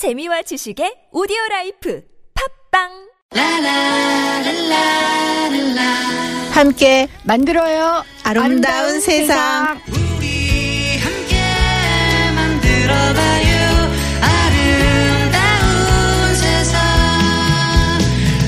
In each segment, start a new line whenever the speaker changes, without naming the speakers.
재미와 지식의 오디오 라이프 팟빵
함께 만들어요. 아름다운, 세상.
우리 함께 만들어봐요 아름다운 세상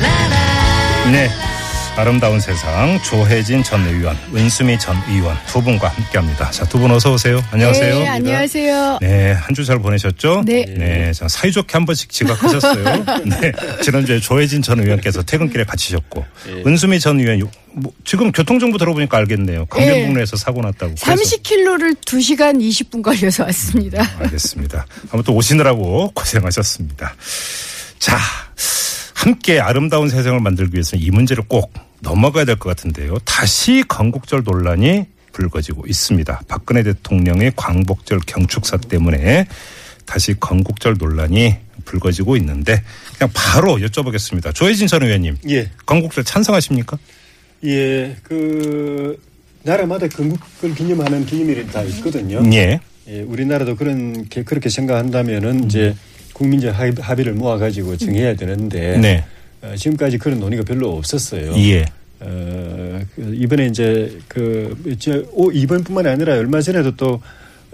라라
네. 아름다운 세상 조혜진 전 의원, 은수미 전 의원 두 분과 함께합니다. 자, 두 분 어서 오세요. 안녕하세요.
네, 안녕하세요.
네, 한 주 잘 보내셨죠?
네.
네, 자, 사이좋게 한 번씩 지각하셨어요. 네, 지난주에 조혜진 전 의원께서 퇴근길에 갇히셨고, 은수미 전 의원, 요- 뭐, 지금 교통정보 들어보니까 알겠네요. 강변북로에서 사고 났다고. 그래서-
30km를 2시간 20분 걸려서 왔습니다.
알겠습니다. 아무튼 오시느라고 고생하셨습니다. 자, 함께 아름다운 세상을 만들기 위해서는 이 문제를 꼭 넘어가야 될 것 같은데요. 다시 건국절 논란이 불거지고 있습니다. 박근혜 대통령의 광복절 경축사 때문에 다시 건국절 논란이 불거지고 있는데 그냥 바로 여쭤보겠습니다. 조혜진 전 의원님,
예,
건국절 찬성하십니까?
예, 그 나라마다 건국을 기념하는 기념일이 다 있거든요.
예.
예, 우리나라도 그런 게 그렇게 생각한다면은 이제 국민적 합의, 합의를 모아가지고 정해야 되는데
네.
어, 지금까지 그런 논의가 별로 없었어요.
예.
어, 그 이번에 이제 그 이제 오, 이번뿐만이 아니라 얼마 전에도 또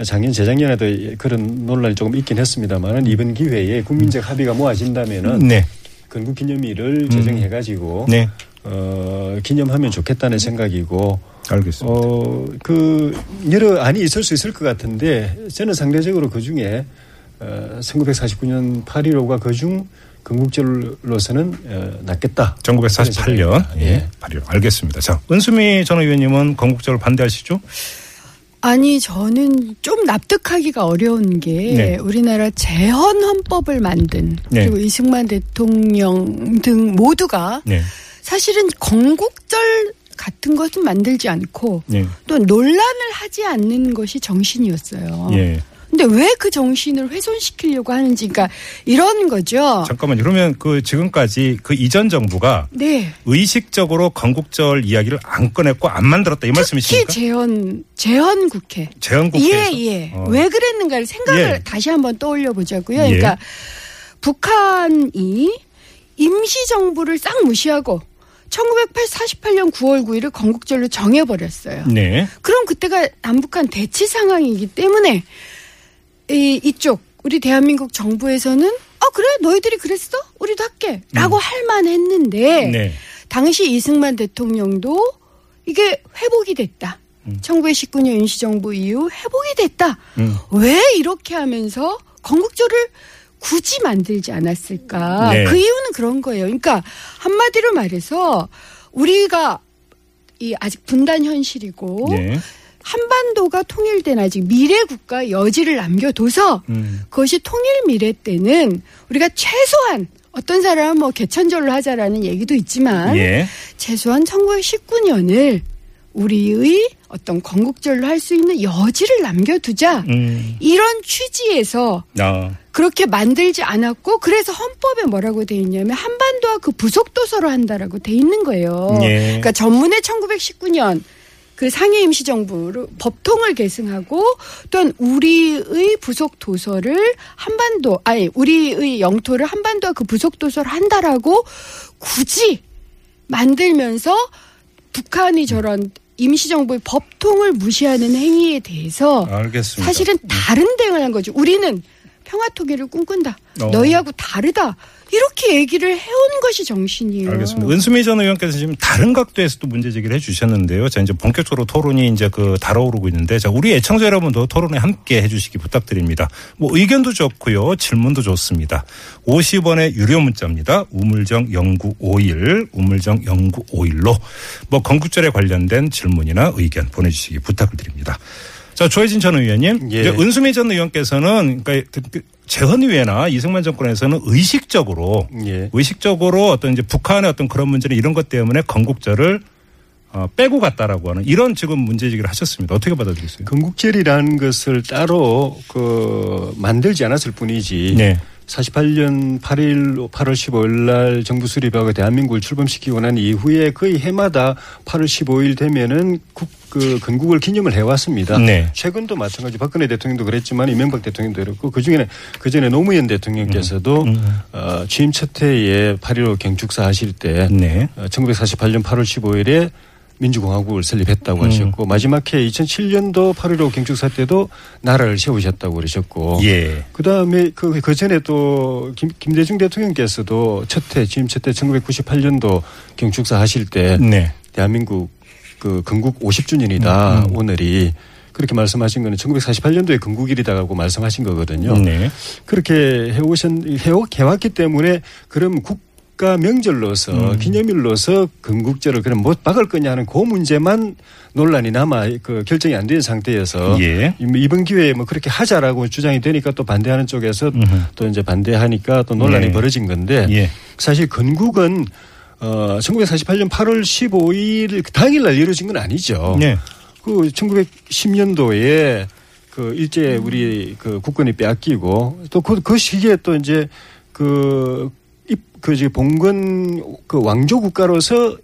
작년 재작년에도 그런 논란이 조금 있긴 했습니다만은 이번 기회에 국민적 합의가 모아진다면은
네.
건국 기념일을 제정해 가지고
네.
어, 기념하면 좋겠다는 생각이고
알겠습니다.
어, 그 여러 안이 있을 수 있을 것 같은데 저는 상대적으로 그 중에 어, 1949년 8.15가 그중 건국절로서는 어, 낫겠다.
1948년.
예.
예. 8일. 알겠습니다. 자, 은수미 전 의원님은 건국절을 반대하시죠?
아니, 저는 좀 납득하기가 어려운 게
네.
우리나라 재헌 헌법을 만든
네.
그리고 이승만 대통령 등 모두가
네.
사실은 건국절 같은 것은 만들지 않고
예.
또 논란을 하지 않는 것이 정신이었어요.
예.
근데 왜 그 정신을 훼손시키려고 하는지, 그러니까 이런 거죠.
잠깐만요. 그러면 그 지금까지 그 이전 정부가
네.
의식적으로 건국절 이야기를 안 꺼냈고 안 만들었다 이
특히
말씀이십니까?
재헌 재헌 국회.
재헌 국회에서.
예, 예.
어.
왜 그랬는가를 생각을
예.
다시 한번 떠올려 보자고요.
예.
그러니까 북한이 임시 정부를 싹 무시하고 1948년 9월 9일을 건국절로 정해 버렸어요.
네.
그럼 그때가 남북한 대치 상황이기 때문에 이 이쪽 우리 대한민국 정부에서는 아 그래 너희들이 그랬어 우리도 할게라고 할 만했는데
음. 네.
당시 이승만 대통령도 이게 회복이 됐다.
음.
1919년 임시정부 이후 회복이 됐다.
음.
왜 이렇게 하면서 건국절을 굳이 만들지 않았을까?
네.
그 이유는 그런 거예요. 그러니까 한마디로 말해서 우리가 이 아직 분단 현실이고
네.
한반도가 통일된 아직 미래 국가 여지를 남겨둬서
음.
그것이 통일 미래 때는 우리가 최소한 어떤 사람은 뭐 개천절로 하자라는 얘기도 있지만
예.
최소한 1919년을 우리의 어떤 건국절로 할 수 있는 여지를 남겨두자
음.
이런 취지에서
아.
그렇게 만들지 않았고 그래서 헌법에 뭐라고 돼 있냐면 한반도와 그 부속 도서로 한다라고 돼 있는 거예요.
예.
그러니까 전문에 1919년 그 상해 임시정부로 법통을 계승하고 또한 우리의 부속 도서를 한반도 아니 우리의 영토를 한반도와 그 부속 도서를 한다라고 굳이 만들면서 북한이 저런 임시정부의 법통을 무시하는 행위에 대해서
알겠습니다.
사실은 다른 대응을 한 거죠. 우리는 평화 통일을 꿈꾼다.
어.
너희하고 다르다. 이렇게 얘기를 해온 것이 정신이에요.
알겠습니다. 은수미 전 의원께서 지금 다른 각도에서 또 문제 제기를 해주셨는데요. 자, 이제 본격적으로 토론이 이제 그 달아오르고 있는데, 자, 우리 애청자 여러분도 토론에 함께 해주시기 부탁드립니다. 뭐 의견도 좋고요. 질문도 좋습니다. 50원의 유료 문자입니다. 우물정 0951, 우물정 0951로 뭐 건국절에 관련된 질문이나 의견 보내주시기 부탁을 드립니다. 자, 조혜진 전 의원님.
예.
이제 은수미 전 의원께서는 그러니까 그 재헌의회나 이승만 정권에서는 의식적으로
예.
의식적으로 어떤 이제 북한의 어떤 그런 문제는 이런 것 때문에 건국절을 어, 빼고 갔다라고 하는 이런 지금 문제제기를 하셨습니다. 어떻게 받아들이세요?
건국절이라는 것을 따로 그 만들지 않았을 뿐이지
네.
48년 8일, 8월 15일 날 정부 수립하고 대한민국을 출범시키고 난 이후에 거의 해마다 8월 15일 되면은 국, 그, 건국을 기념을 해왔습니다.
네.
최근도 마찬가지 박근혜 대통령도 그랬지만 이명박 대통령도 그랬고 그 중에는 그 전에 노무현 대통령께서도 어, 취임 첫 해에 8.15 경축사 하실 때
네.
어, 1948년 8월 15일에 민주공화국을 설립했다고
음.
하셨고 마지막 해 2007년도 8.15 경축사 때도 나라를 세우셨다고 그러셨고
예.
그다음에 그, 그 전에 또 김, 김대중 대통령께서도 첫해 취임 첫해 1998년도 경축사 하실 때
네.
대한민국 그 건국 50주년이다
음,
오늘이 그렇게 말씀하신 거는 1948년도에 건국일이다고 말씀하신 거거든요.
네.
그렇게 해오셨 해오 해왔기 때문에 그럼 국 가 명절로서
음.
기념일로서 건국절을 그럼 못 박을 거냐 하는 그 문제만 논란이 남아 그 결정이 안 된 상태에서
예.
이번 기회에 뭐 그렇게 하자라고 주장이 되니까 또 반대하는 쪽에서
음흠.
또 이제 반대하니까 또 논란이
네.
벌어진 건데
예.
사실 건국은 어 1948년 8월 15일 당일날 이루어진 건 아니죠.
네.
그 1910년도에 그 일제 우리 그 국권이 빼앗기고 또 그 그 시기에 또 이제 그, 입, 그, 이제 봉건 그 왕조 국가로서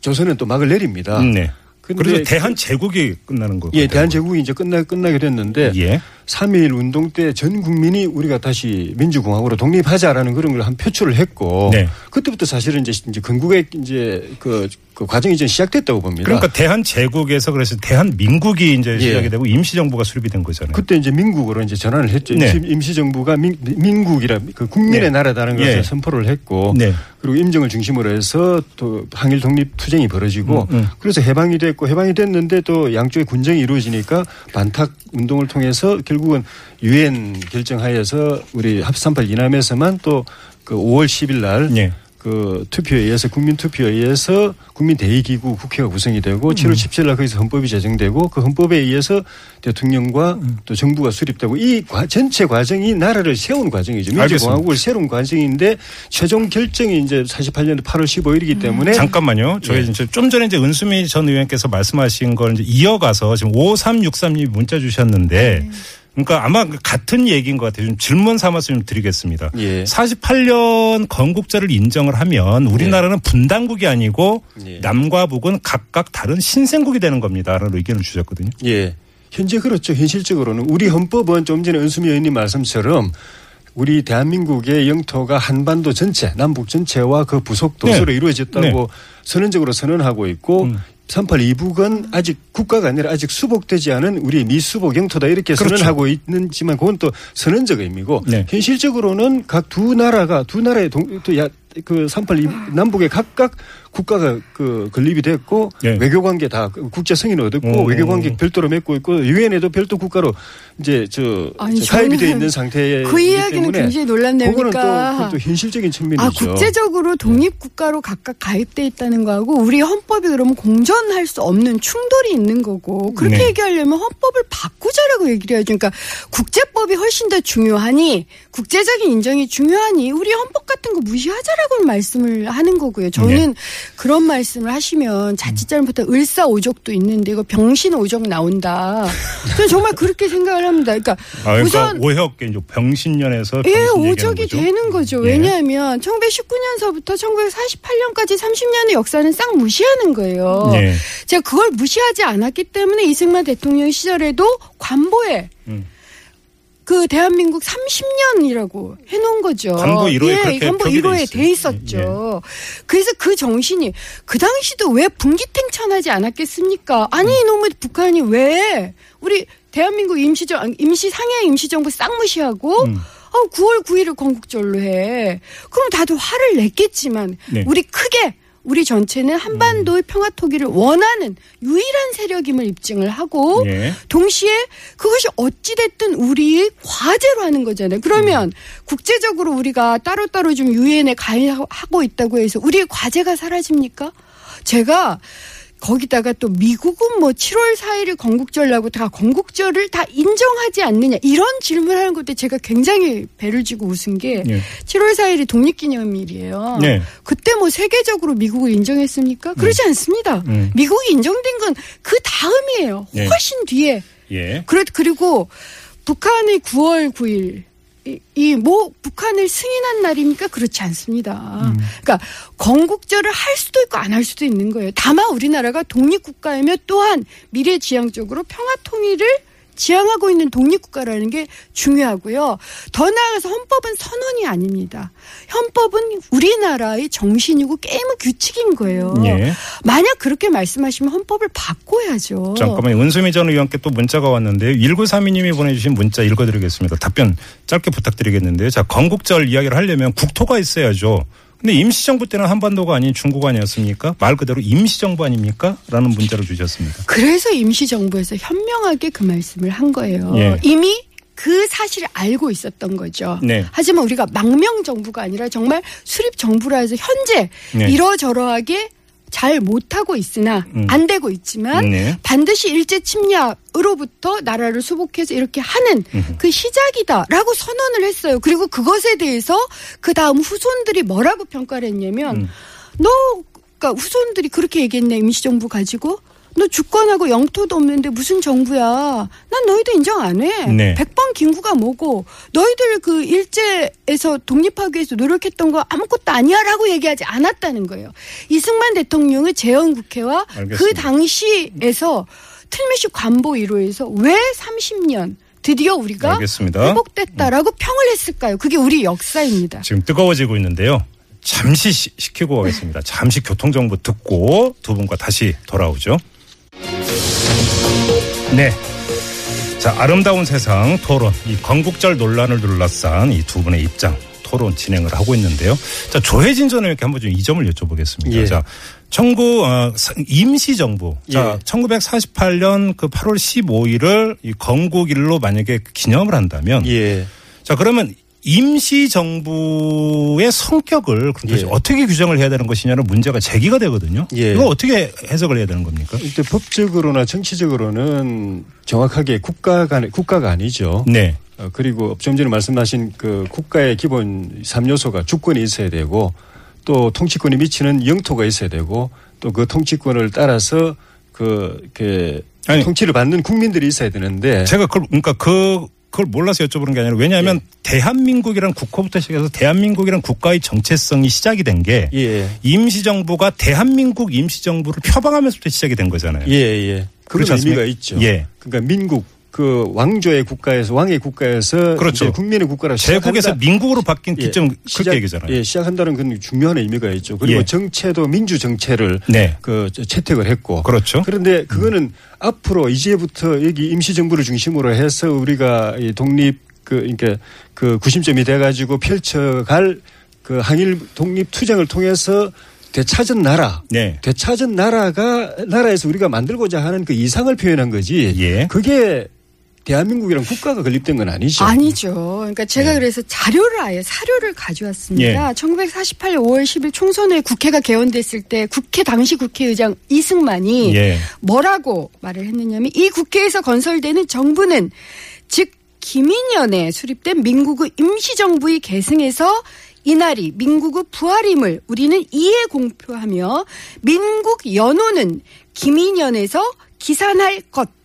조선은 또 막을 내립니다.
네.
근데
그래서 대한 제국이 끝나는 거.
예, 대한 제국이 이제 끝나, 끝나게 됐는데
예.
3.1 운동 때 전 국민이 우리가 다시 민주공화국으로 독립하자라는 그런 걸 한 표출을 했고
네.
그때부터 사실은 이제, 이제 건국의 이제 그, 그 과정이 이제 시작됐다고 봅니다.
그러니까 대한 제국에서 그래서 대한 민국이 이제
예.
시작이 되고 임시 정부가 수립이 된 거잖아요.
그때 이제 민국으로 이제 전환을 했죠.
네.
임시, 임시정부가 민, 민국이라 그 국민의
네.
나라다는 것을
예.
선포를 했고
네.
그리고 임정을 중심으로 해서 또 항일 독립 투쟁이 벌어지고
음, 음.
그래서 해방이 됐고 해방이 됐는데 또 양쪽의 군정이 이루어지니까 반탁 운동을 통해서 결국 은 유엔 결정하에서 우리 합38 이남에서만 또 그 5월 10일 날
예.
그 투표에 의해서 국민 투표에 의해서 국민 대의 기구 국회가 구성이 되고
음.
7월 17일 날 거기서 헌법이 제정되고 그 헌법에 의해서 대통령과
음.
또 정부가 수립되고 이 과- 전체 과정이 나라를 세운 과정이죠. 민주공화국을 세운 과정인데 최종 결정이 이제 48년도 8월 15일이기 때문에
음. 잠깐만요. 저희
예.
이제 좀 전에 이제 은수미 전 의원께서 말씀하신 걸 이제 이어가서 지금 5363님이 문자 주셨는데 그러니까 아마 같은 얘기인 것 같아요. 좀 질문 삼아서 좀 드리겠습니다.
예.
48년 건국절을 인정을 하면 우리나라는 분단국이 아니고
예.
남과 북은 각각 다른 신생국이 되는 겁니다라는 의견을 주셨거든요.
예. 현재 그렇죠. 현실적으로는 우리 헌법은 좀 전에 은수미 의원님 말씀처럼 우리 대한민국의 영토가 한반도 전체, 남북 전체와 그 부속 도서로
네.
이루어졌다고 선언적으로 선언하고 있고
음.
38 이북은 아직 국가가 아니라 아직 수복되지 않은 우리 미수복 영토다 이렇게
그렇죠.
선언하고 있는지만 그건 또 선언적 의미고
네.
현실적으로는 각 두 나라가 두 나라의 동, 또 야, 그38 이북, 남북에 각각 국가가 그 건립이 됐고
네.
외교 관계 다 국제 승인을 얻었고
오.
외교 관계 별도로 맺고 있고 유엔에도 별도 국가로 이제 저,
아니,
저 가입이 돼 있는 상태에
그 이야기는 굉장히 놀랍네요.
그거는 또,
그러니까
그건 또 현실적인 측면이죠.
아, 국제적으로 독립 국가로 각각 가입돼 있다는 거하고 우리 헌법이 그러면 공존할 수 없는 충돌이 있는 거고 그렇게
네.
얘기하려면 헌법을 바 꾸자라고 얘기를 해야죠. 그러니까 국제법이 훨씬 더 중요하니 국제적인 인정이 중요하니 우리 헌법 같은 거 무시하자라고 말씀을 하는 거고요. 저는
네.
그런 말씀을 하시면 자칫 잘못해 을사오적도 있는데 이거 병신오적 나온다. 저는 정말 그렇게 생각을 합니다. 그러니까
아, 그러니까
우선
없게 이제 병신년에서
예,
병신
오적이
거죠.
되는 거죠.
예.
왜냐하면 1919년서부터 1948년까지 30년의 역사는 싹 무시하는 거예요.
예.
제가 그걸 무시하지 않았기 때문에 이승만 대통령 시절에도 관보에
음.
그 대한민국 30년이라고 해놓은 거죠.
관보 1호에
예, 관보
표기돼
1호에
있어요.
돼 있었죠. 그래서 그 정신이 그 당시도 왜 분기탱천하지 않았겠습니까? 아니
음.
이놈의 북한이 왜 우리 대한민국 임시정 임시 상해 임시정부 싹 무시하고
음.
어, 9월 9일을 건국절로 해. 그럼 다들 화를 냈겠지만
네.
우리 크게 우리 전체는 한반도의 평화 토기를 원하는 유일한 세력임을 입증을 하고
예.
동시에 그것이 어찌됐든 우리의 과제로 하는 거잖아요. 그러면
음.
국제적으로 우리가 따로따로 좀 유엔에 가입하고 있다고 해서 우리의 과제가 사라집니까? 제가 거기다가 또 미국은 뭐 7월 4일을 건국절라고 다 건국절을 다 인정하지 않느냐 이런 질문을 하는 것때 제가 굉장히 배를 쥐고 웃은 게
예.
7월 4일이 독립기념일이에요.
네.
그때 뭐 세계적으로 미국을 인정했습니까? 그러지 않습니다.
음.
미국이 인정된 건 그 다음이에요.
네.
훨씬 뒤에.
예.
그래 그리고 북한의 9월 9일 이뭐 북한을 승인한 날입니까? 그렇지 않습니다. 그러니까 건국절을 할 수도 있고 안 할 수도 있는 거예요. 다만 우리나라가 독립국가이며 또한 미래지향적으로 평화 통일을 지향하고 있는 독립국가라는 게 중요하고요. 더 나아가서 헌법은 선언이 아닙니다. 헌법은 우리나라의 정신이고 게임의 규칙인 거예요.
예.
만약 그렇게 말씀하시면 헌법을 바꿔야죠.
잠깐만요. 은수미 전 의원께 또 문자가 왔는데요. 1932님이 보내주신 문자 읽어드리겠습니다. 답변 짧게 부탁드리겠는데요. 자, 건국절 이야기를 하려면 국토가 있어야죠. 근데 임시정부 때는 한반도가 아닌 중국 아니었습니까? 말 그대로 임시정부 아닙니까? 라는 문자를 주셨습니다.
그래서 임시정부에서 현명하게 그 말씀을 한 거예요.
예.
이미 그 사실을 알고 있었던 거죠.
네.
하지만 우리가 망명 정부가 아니라 정말 수립 정부라 해서 현재
네.
이러저러하게 잘 못하고 있으나
음.
안 되고 있지만
네.
반드시 일제 침략으로부터 나라를 수복해서 이렇게 하는 그 시작이다라고 선언을 했어요. 그리고 그것에 대해서 그 다음 후손들이 뭐라고 평가를 했냐면
음.
너 그러니까 후손들이 그렇게 얘기했네 임시정부 가지고 너 주권하고 영토도 없는데 무슨 정부야? 난 너희들 인정 안 해.
네.
백번 김구가 뭐고 너희들 그 일제에서 독립하기 위해서 노력했던 거 아무것도 아니야라고 얘기하지 않았다는 거예요. 이승만 대통령의 재헌 국회와 그
알겠습니다.
당시에서 틀미시 관보 1호에서 왜 30년 드디어 우리가
알겠습니다.
회복됐다라고 평을 했을까요? 그게 우리 역사입니다.
지금 뜨거워지고 있는데요. 잠시 시, 시키고 가겠습니다. 잠시 교통정보 듣고 두 분과 다시 돌아오죠. 네. 자, 아름다운 세상 토론, 이 건국절 논란을 둘러싼 이 두 분의 입장 토론 진행을 하고 있는데요. 자, 조혜진 전 의원께 한번 좀 이 점을 여쭤보겠습니다.
예.
자, 청구 어, 사- 임시 정부. 자,
예.
1948년 그 8월 15일을 이 건국일로 만약에 기념을 한다면
예.
자 그러면 임시정부의 성격을 그럼
예.
어떻게 규정을 해야 되는 것이냐는 문제가 제기가 되거든요.
예.
이거 어떻게 해석을 해야 되는 겁니까?
일단 법적으로나 정치적으로는 정확하게 국가가 국가가 아니죠.
네.
어, 그리고 좀 전에 말씀하신 그 국가의 기본 3요소가 주권이 있어야 되고 또 통치권이 미치는 영토가 있어야 되고 또 그 통치권을 따라서 그, 그
아니.
통치를 받는 국민들이 있어야 되는데
제가 그걸 그러니까 그 그걸 몰라서 여쭤보는 게 아니라 왜냐하면 대한민국이란 국호부터 시작해서 대한민국이란 국가의 정체성이 시작이 된게
예.
임시정부가 대한민국 임시정부를 표방하면서부터 시작이 된 거잖아요.
예, 예. 그런? 의미가 있죠.
예.
그러니까 민국 그 왕조의 국가에서 왕의 국가에서
그렇죠.
국민의 국가로
제국에서. 민국으로 바뀐
예,
기점
시작-
그렇게 얘기잖아요.
예, 시작한다는 건 중요한 의미가 있죠. 그리고
예.
정체도 민주 정체를
네.
그 채택을 했고.
그렇죠.
그런데 그거는 앞으로 이제부터 여기 임시 정부를 중심으로 해서 우리가 이 독립 그 그러니까 그 구심점이 돼 가지고 펼쳐갈 그 항일 독립 투쟁을 통해서 되찾은 나라.
네.
되찾은 나라가 나라에서 우리가 만들고자 하는 그 이상을 표현한 거지.
예.
그게 대한민국이랑 국가가 건립된 건 아니죠.
아니죠. 그러니까 제가
네.
그래서 자료를 아예 사료를 가져왔습니다.
예.
1948년 5월 10일 총선에 국회가 개원됐을 때 국회 당시 국회의장 이승만이
예.
뭐라고 말을 했느냐면 이 국회에서 건설되는 정부는 즉 김인년에 수립된 민국의 임시정부의 계승에서 이날이 민국의 부활임을 우리는 이해 공표하며 민국 연호는 김인년에서 기산할 것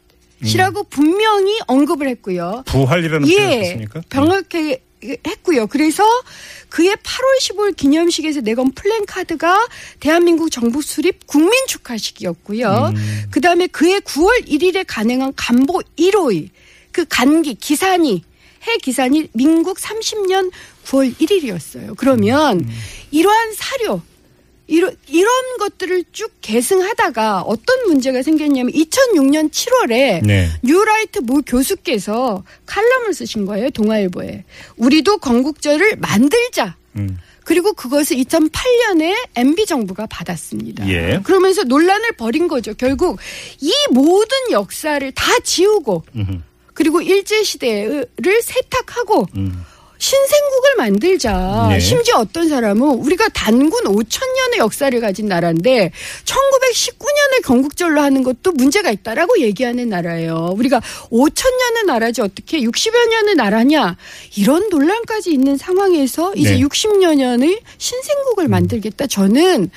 이라고 분명히 언급을 했고요.
부활이라는
예,
있습니까?
병역해 했고요. 그래서 그의 8월 15일 기념식에서 내건 플랜카드가 대한민국 정부 수립 국민 축하식이었고요.
음.
그다음에 그의 9월 1일에 간행한 간보 1호의 그 간기 기산이 해 기산이 민국 30년 9월 1일이었어요. 그러면
음.
이러한 사료 이런 이런 것들을 쭉 계승하다가 어떤 문제가 생겼냐면 2006년 7월에
네.
뉴라이트 모 교수께서 칼럼을 쓰신 거예요 동아일보에 우리도 건국절을 만들자.
음.
그리고 그것을 2008년에 MB 정부가 받았습니다.
예.
그러면서 논란을 벌인 거죠. 결국 이 모든 역사를 다 지우고
음흠.
그리고 일제 시대를 세탁하고
음.
신생국을 만들자.
네.
심지어 어떤 사람은 우리가 단군 5천 년의 역사를 가진 나라인데 1919년을 건국절로 하는 것도 문제가 있다라고 얘기하는 나라예요. 우리가 5천 년의 나라지 어떻게 60여 년의 나라냐 이런 논란까지 있는 상황에서 이제
네.
60여 년의 신생국을 만들겠다. 저는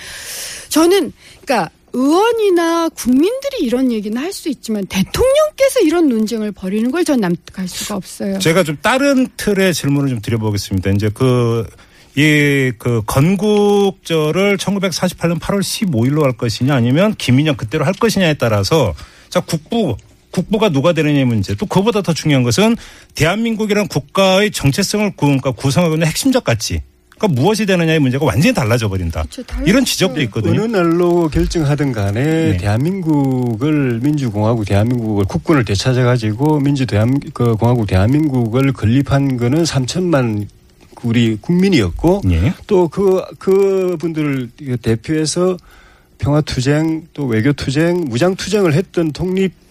저는 그러니까 의원이나 국민들이 이런 얘기는 할 수 있지만 대통령께서 이런 논쟁을 벌이는 걸 전 납득할 수가 없어요.
제가 좀 다른 틀의 질문을 좀 드려보겠습니다. 이제 그, 이, 그, 건국절을 1948년 8월 15일로 할 것이냐 아니면 김인영 그때로 할 것이냐에 따라서 자, 국부, 국부가 누가 되느냐의 문제 또 그보다 더 중요한 것은 대한민국이라는 국가의 정체성을 구, 그러니까 구성하고 있는 핵심적 가치 그러니까 무엇이 되느냐의 문제가 완전히 달라져 버린다.
그렇죠. 달라졌어요.
이런 지적도 있거든요.
어느 날로 결정하든 간에
네.
대한민국을 민주공화국 대한민국을 국군을 되찾아 가지고 민주 대한 그 공화국 대한민국을 건립한 거는 3천만 우리 국민이었고
예.
또그 그분들을 대표해서 평화투쟁 또 외교투쟁 무장투쟁을 했던 독립 우-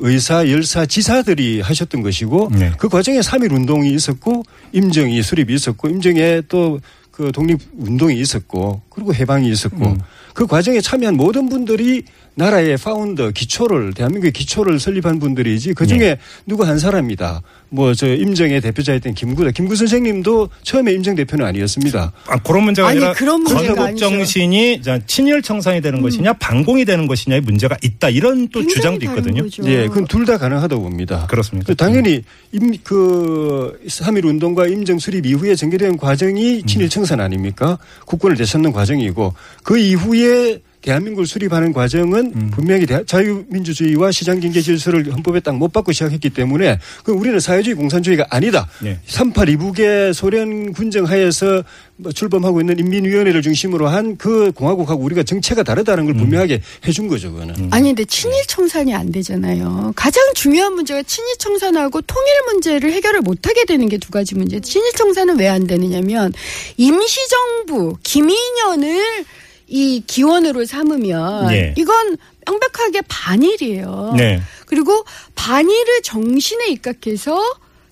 의사, 열사, 지사들이 하셨던 것이고
네.
그 과정에 3.1 운동이 있었고 임정이 수립이 있었고 임정에 또 그 독립 운동이 있었고 그리고 해방이 있었고
음.
그 과정에 참여한 모든 분들이 나라의 파운더 기초를 대한민국의 기초를 설립한 분들이지 그 중에
네.
누구 한 사람이다. 뭐 저 임정의 대표자였던 김구다. 김구 선생님도 처음에 임정 대표는 아니었습니다.
아, 그런 문제가
아니,
아니라
그런 문제가
건국.
음.
정신이 자, 친일 청산이 되는 것이냐 반공이 되는 것이냐의 문제가 있다 이런 또 주장도 있거든요.
거죠.
예, 그건 둘 다 가능하다고 봅니다.
그렇습니까?
그 당연히 임, 그3.1 운동과 임정 수립 이후에 전개된 과정이
음.
친일 청산 아닙니까? 국권을 되찾는 과정이고 그 이후에 대한민국을 수립하는 과정은
음.
분명히 대- 자유민주주의와 시장경제 질서를 헌법에 딱 못 받고 시작했기 때문에 그 우리는 사회주의 공산주의가 아니다.
네.
38 이북의 소련 군정 하에서 뭐 출범하고 있는 인민위원회를 중심으로 한 그 공화국하고 우리가 정체가 다르다는
음.
걸 분명하게 해준 거죠, 그거는.
아니 근데 친일 청산이 안 되잖아요. 가장 중요한 문제가 친일 청산하고 통일 문제를 해결을 못 하게 되는 게 두 가지 문제. 친일 청산은 왜 안 되느냐면 임시정부 김인현을 이 기원으로 삼으면
예.
이건 명백하게 반일이에요.
네.
그리고 반일을 정신에 입각해서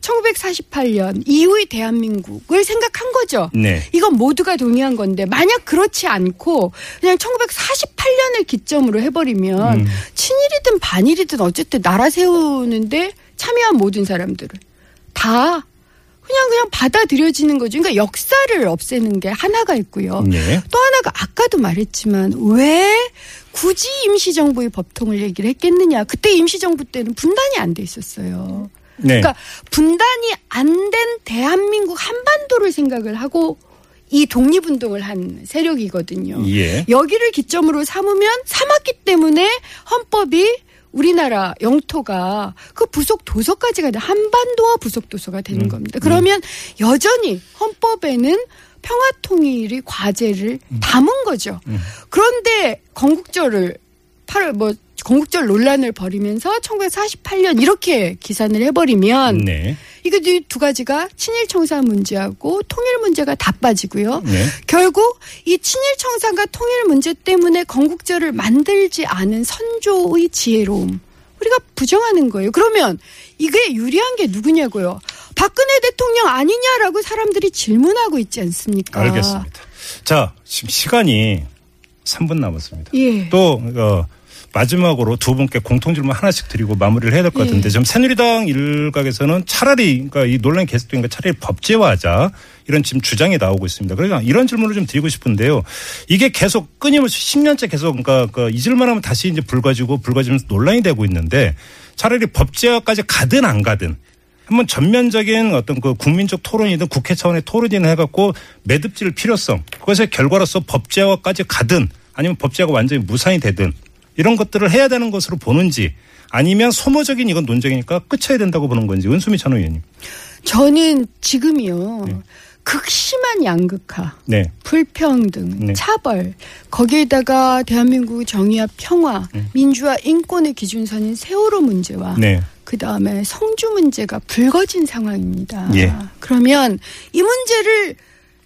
1948년 이후의 대한민국을 생각한 거죠.
네.
이건 모두가 동의한 건데 만약 그렇지 않고 그냥 1948년을 기점으로 해버리면
음.
친일이든 반일이든 어쨌든 나라 세우는데 참여한 모든 사람들을 다 그냥 그냥 받아들여지는 거죠. 그러니까 역사를 없애는 게 하나가 있고요.
네.
또 하나가 아까도 말했지만 왜 굳이 임시정부의 법통을 얘기를 했겠느냐. 그때 임시정부 때는 분단이 안 돼 있었어요.
네.
그러니까 분단이 안 된 대한민국 한반도를 생각을 하고 이 독립운동을 한 세력이거든요.
예.
여기를 기점으로 삼으면 삼았기 때문에 헌법이 우리나라 영토가 그 부속 도서까지가 돼 한반도와 부속 도서가 되는 겁니다. 그러면 여전히 헌법에는 평화 통일이 과제를 담은 거죠. 그런데 건국절을 8월 뭐 건국절 논란을 벌이면서 1948년 이렇게 기산을 해버리면
네.
이거 이두 가지가 친일 청산 문제하고 통일 문제가 다 빠지고요.
네.
결국 이 친일 청산과 통일 문제 때문에 건국절을 만들지 않은 선조의 지혜로움 우리가 부정하는 거예요. 그러면 이게 유리한 게 누구냐고요? 박근혜 대통령 아니냐라고 사람들이 질문하고 있지 않습니까?
알겠습니다. 자, 지금 시간이 3분 남았습니다.
예.
또 어, 마지막으로 두 분께 공통 질문 하나씩 드리고 마무리를 해야 될것
예.
같은데 지금 새누리당 일각에서는 차라리 그러니까 이 논란이 계속되니까 차라리 법제화하자 이런 지금 주장이 나오고 있습니다. 그래서 이런 질문을 좀 드리고 싶은데요. 이게 계속 끊임없이 10년째 계속 그러니까 그 잊을만 하면 다시 이제 불거지고 불거지면서 논란이 되고 있는데 차라리 법제화까지 가든 안 가든 한번 전면적인 어떤 그 국민적 토론이든 국회 차원의 토론이든 해갖고 매듭질 필요성 그것의 결과로서 법제화까지 가든 아니면 법제화가 완전히 무산이 되든 이런 것들을 해야 되는 것으로 보는지 아니면 소모적인 이건 논쟁이니까 끝쳐야 된다고 보는 건지 은수미 전 의원님.
저는 지금이요. 극심한 양극화.
네.
불평등,
네.
차벌, 거기에다가 대한민국 정의와 평화, 민주화, 인권의 기준선인 세월호 문제와
네.
그 다음에 성주 문제가 불거진 상황입니다.
예.
그러면 이 문제를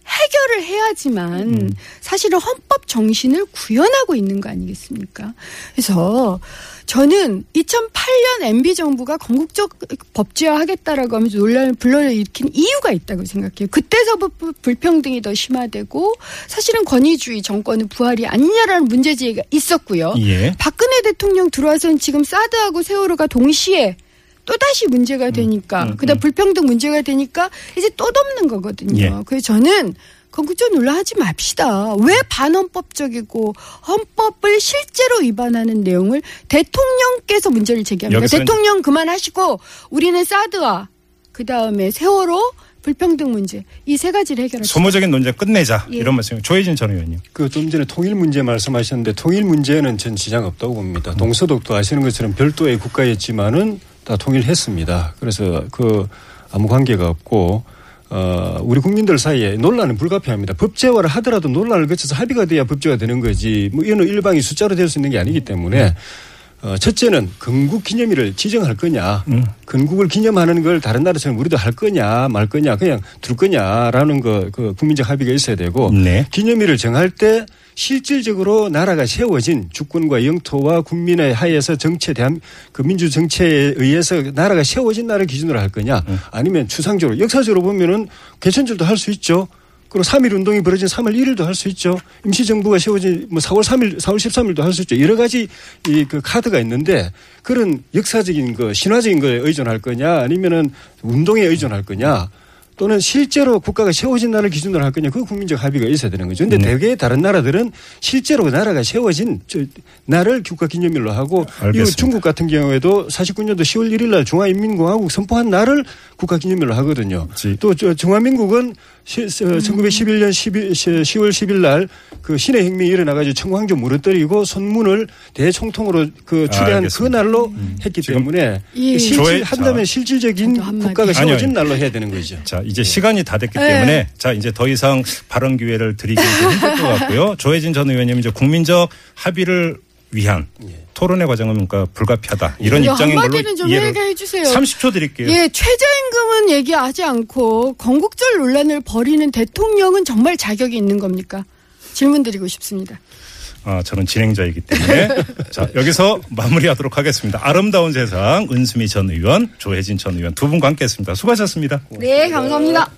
해결을 해야지만
음.
사실은 헌법 정신을 구현하고 있는 거 아니겠습니까? 그래서 저는 2008년 MB 정부가 건국적 법제화하겠다라고 하면서 논란을 불러일으킨 이유가 있다고 생각해요. 그때서부터 불평등이 더 심화되고 사실은 권위주의 정권의 부활이 아니냐라는 문제 제기가 있었고요.
예.
박근혜 대통령 들어와서는 지금 사드하고 세월호가 동시에 또다시 문제가 되니까
음,
그다음 불평등 문제가 되니까 이제 또 덮는 거거든요.
예.
그래서 저는 건국적 논란하지 맙시다. 왜 반헌법적이고 헌법을 실제로 위반하는 내용을 대통령께서 문제를 제기합니다. 대통령 그만하시고 우리는 사드와 그 다음에 세월호 불평등 문제 이 세 가지를 해결하자.
소모적인 논쟁 끝내자
예.
이런 말씀. 조혜진 전 의원님.
그 좀 전에 통일 문제 말씀하셨는데 통일 문제는 전 지장 없다고 봅니다. 동서독도 아시는 것처럼 별도의 국가였지만은 다 통일했습니다. 그래서 그 아무 관계가 없고 어 우리 국민들 사이에 논란은 불가피합니다. 법제화를 하더라도 논란을 거쳐서 합의가 돼야 법제가 되는 거지. 뭐 이거는 일방이 숫자로 될 수 있는 게 아니기 때문에 어, 첫째는 건국 기념일을 지정할 거냐, 건국을 기념하는 걸 다른 나라처럼 우리도 할 거냐, 말 거냐, 그냥 둘 거냐라는 거, 그 국민적 합의가 있어야 되고,
네.
기념일을 정할 때 실질적으로 나라가 세워진 주권과 영토와 국민의 하에서 정체 대한 그 민주 정체에 의해서 나라가 세워진 나라를 기준으로 할 거냐, 아니면 추상적으로 역사적으로 보면은 개천절도 할 수 있죠. 그리고 3.1 운동이 벌어진 3월 1일도 할 수 있죠. 임시정부가 세워진 뭐 4월 3일, 4월 13일도 할 수 있죠. 여러 가지 이 그 카드가 있는데 그런 역사적인 거, 신화적인 거에 의존할 거냐 아니면은 운동에 의존할 거냐 또는 실제로 국가가 세워진 날을 기준으로 할 거냐 그 국민적 합의가 있어야 되는 거죠. 근데 대개 다른 나라들은 실제로 나라가 세워진 저 날을 국가 기념일로 하고 이거
알겠습니다.
중국 같은 경우에도 49년도 10월 1일 날 중화인민공화국 선포한 날을 국가 기념일로 하거든요.
지-
또저 중화민국은 시, 어, 1911년 12, 10월 10일 날 그 신의 혁명이 일어나가지고 청광조 무너뜨리고 선문을 대총통으로 그 추대한 그
알겠습니다.
날로 했기
지금
때문에
이-
실질 한다면
자.
실질적인. 국가가 세워진
아니요.
날로 해야 되는 거죠.
자, 이제 시간이 다 됐기
네.
때문에 자, 이제 더 이상 발언 기회를 드리기 좀 힘들 것 같고요. 조혜진 전 의원님 이제 국민적 합의를 위한 토론의 과정은 그러니까 불가피하다. 이런
이거
입장인 걸로
좀
이해를
얘기해 주세요.
30초 드릴게요.
예, 최저임금은 얘기하지 않고 건국절 논란을 벌이는 대통령은 정말 자격이 있는 겁니까? 질문 드리고 싶습니다.
아, 저는 진행자이기 때문에 자, 여기서 마무리하도록 하겠습니다. 아름다운 세상 은수미 전 의원, 조혜진 전 의원 두 분과 함께했습니다. 수고하셨습니다.
네, 감사합니다.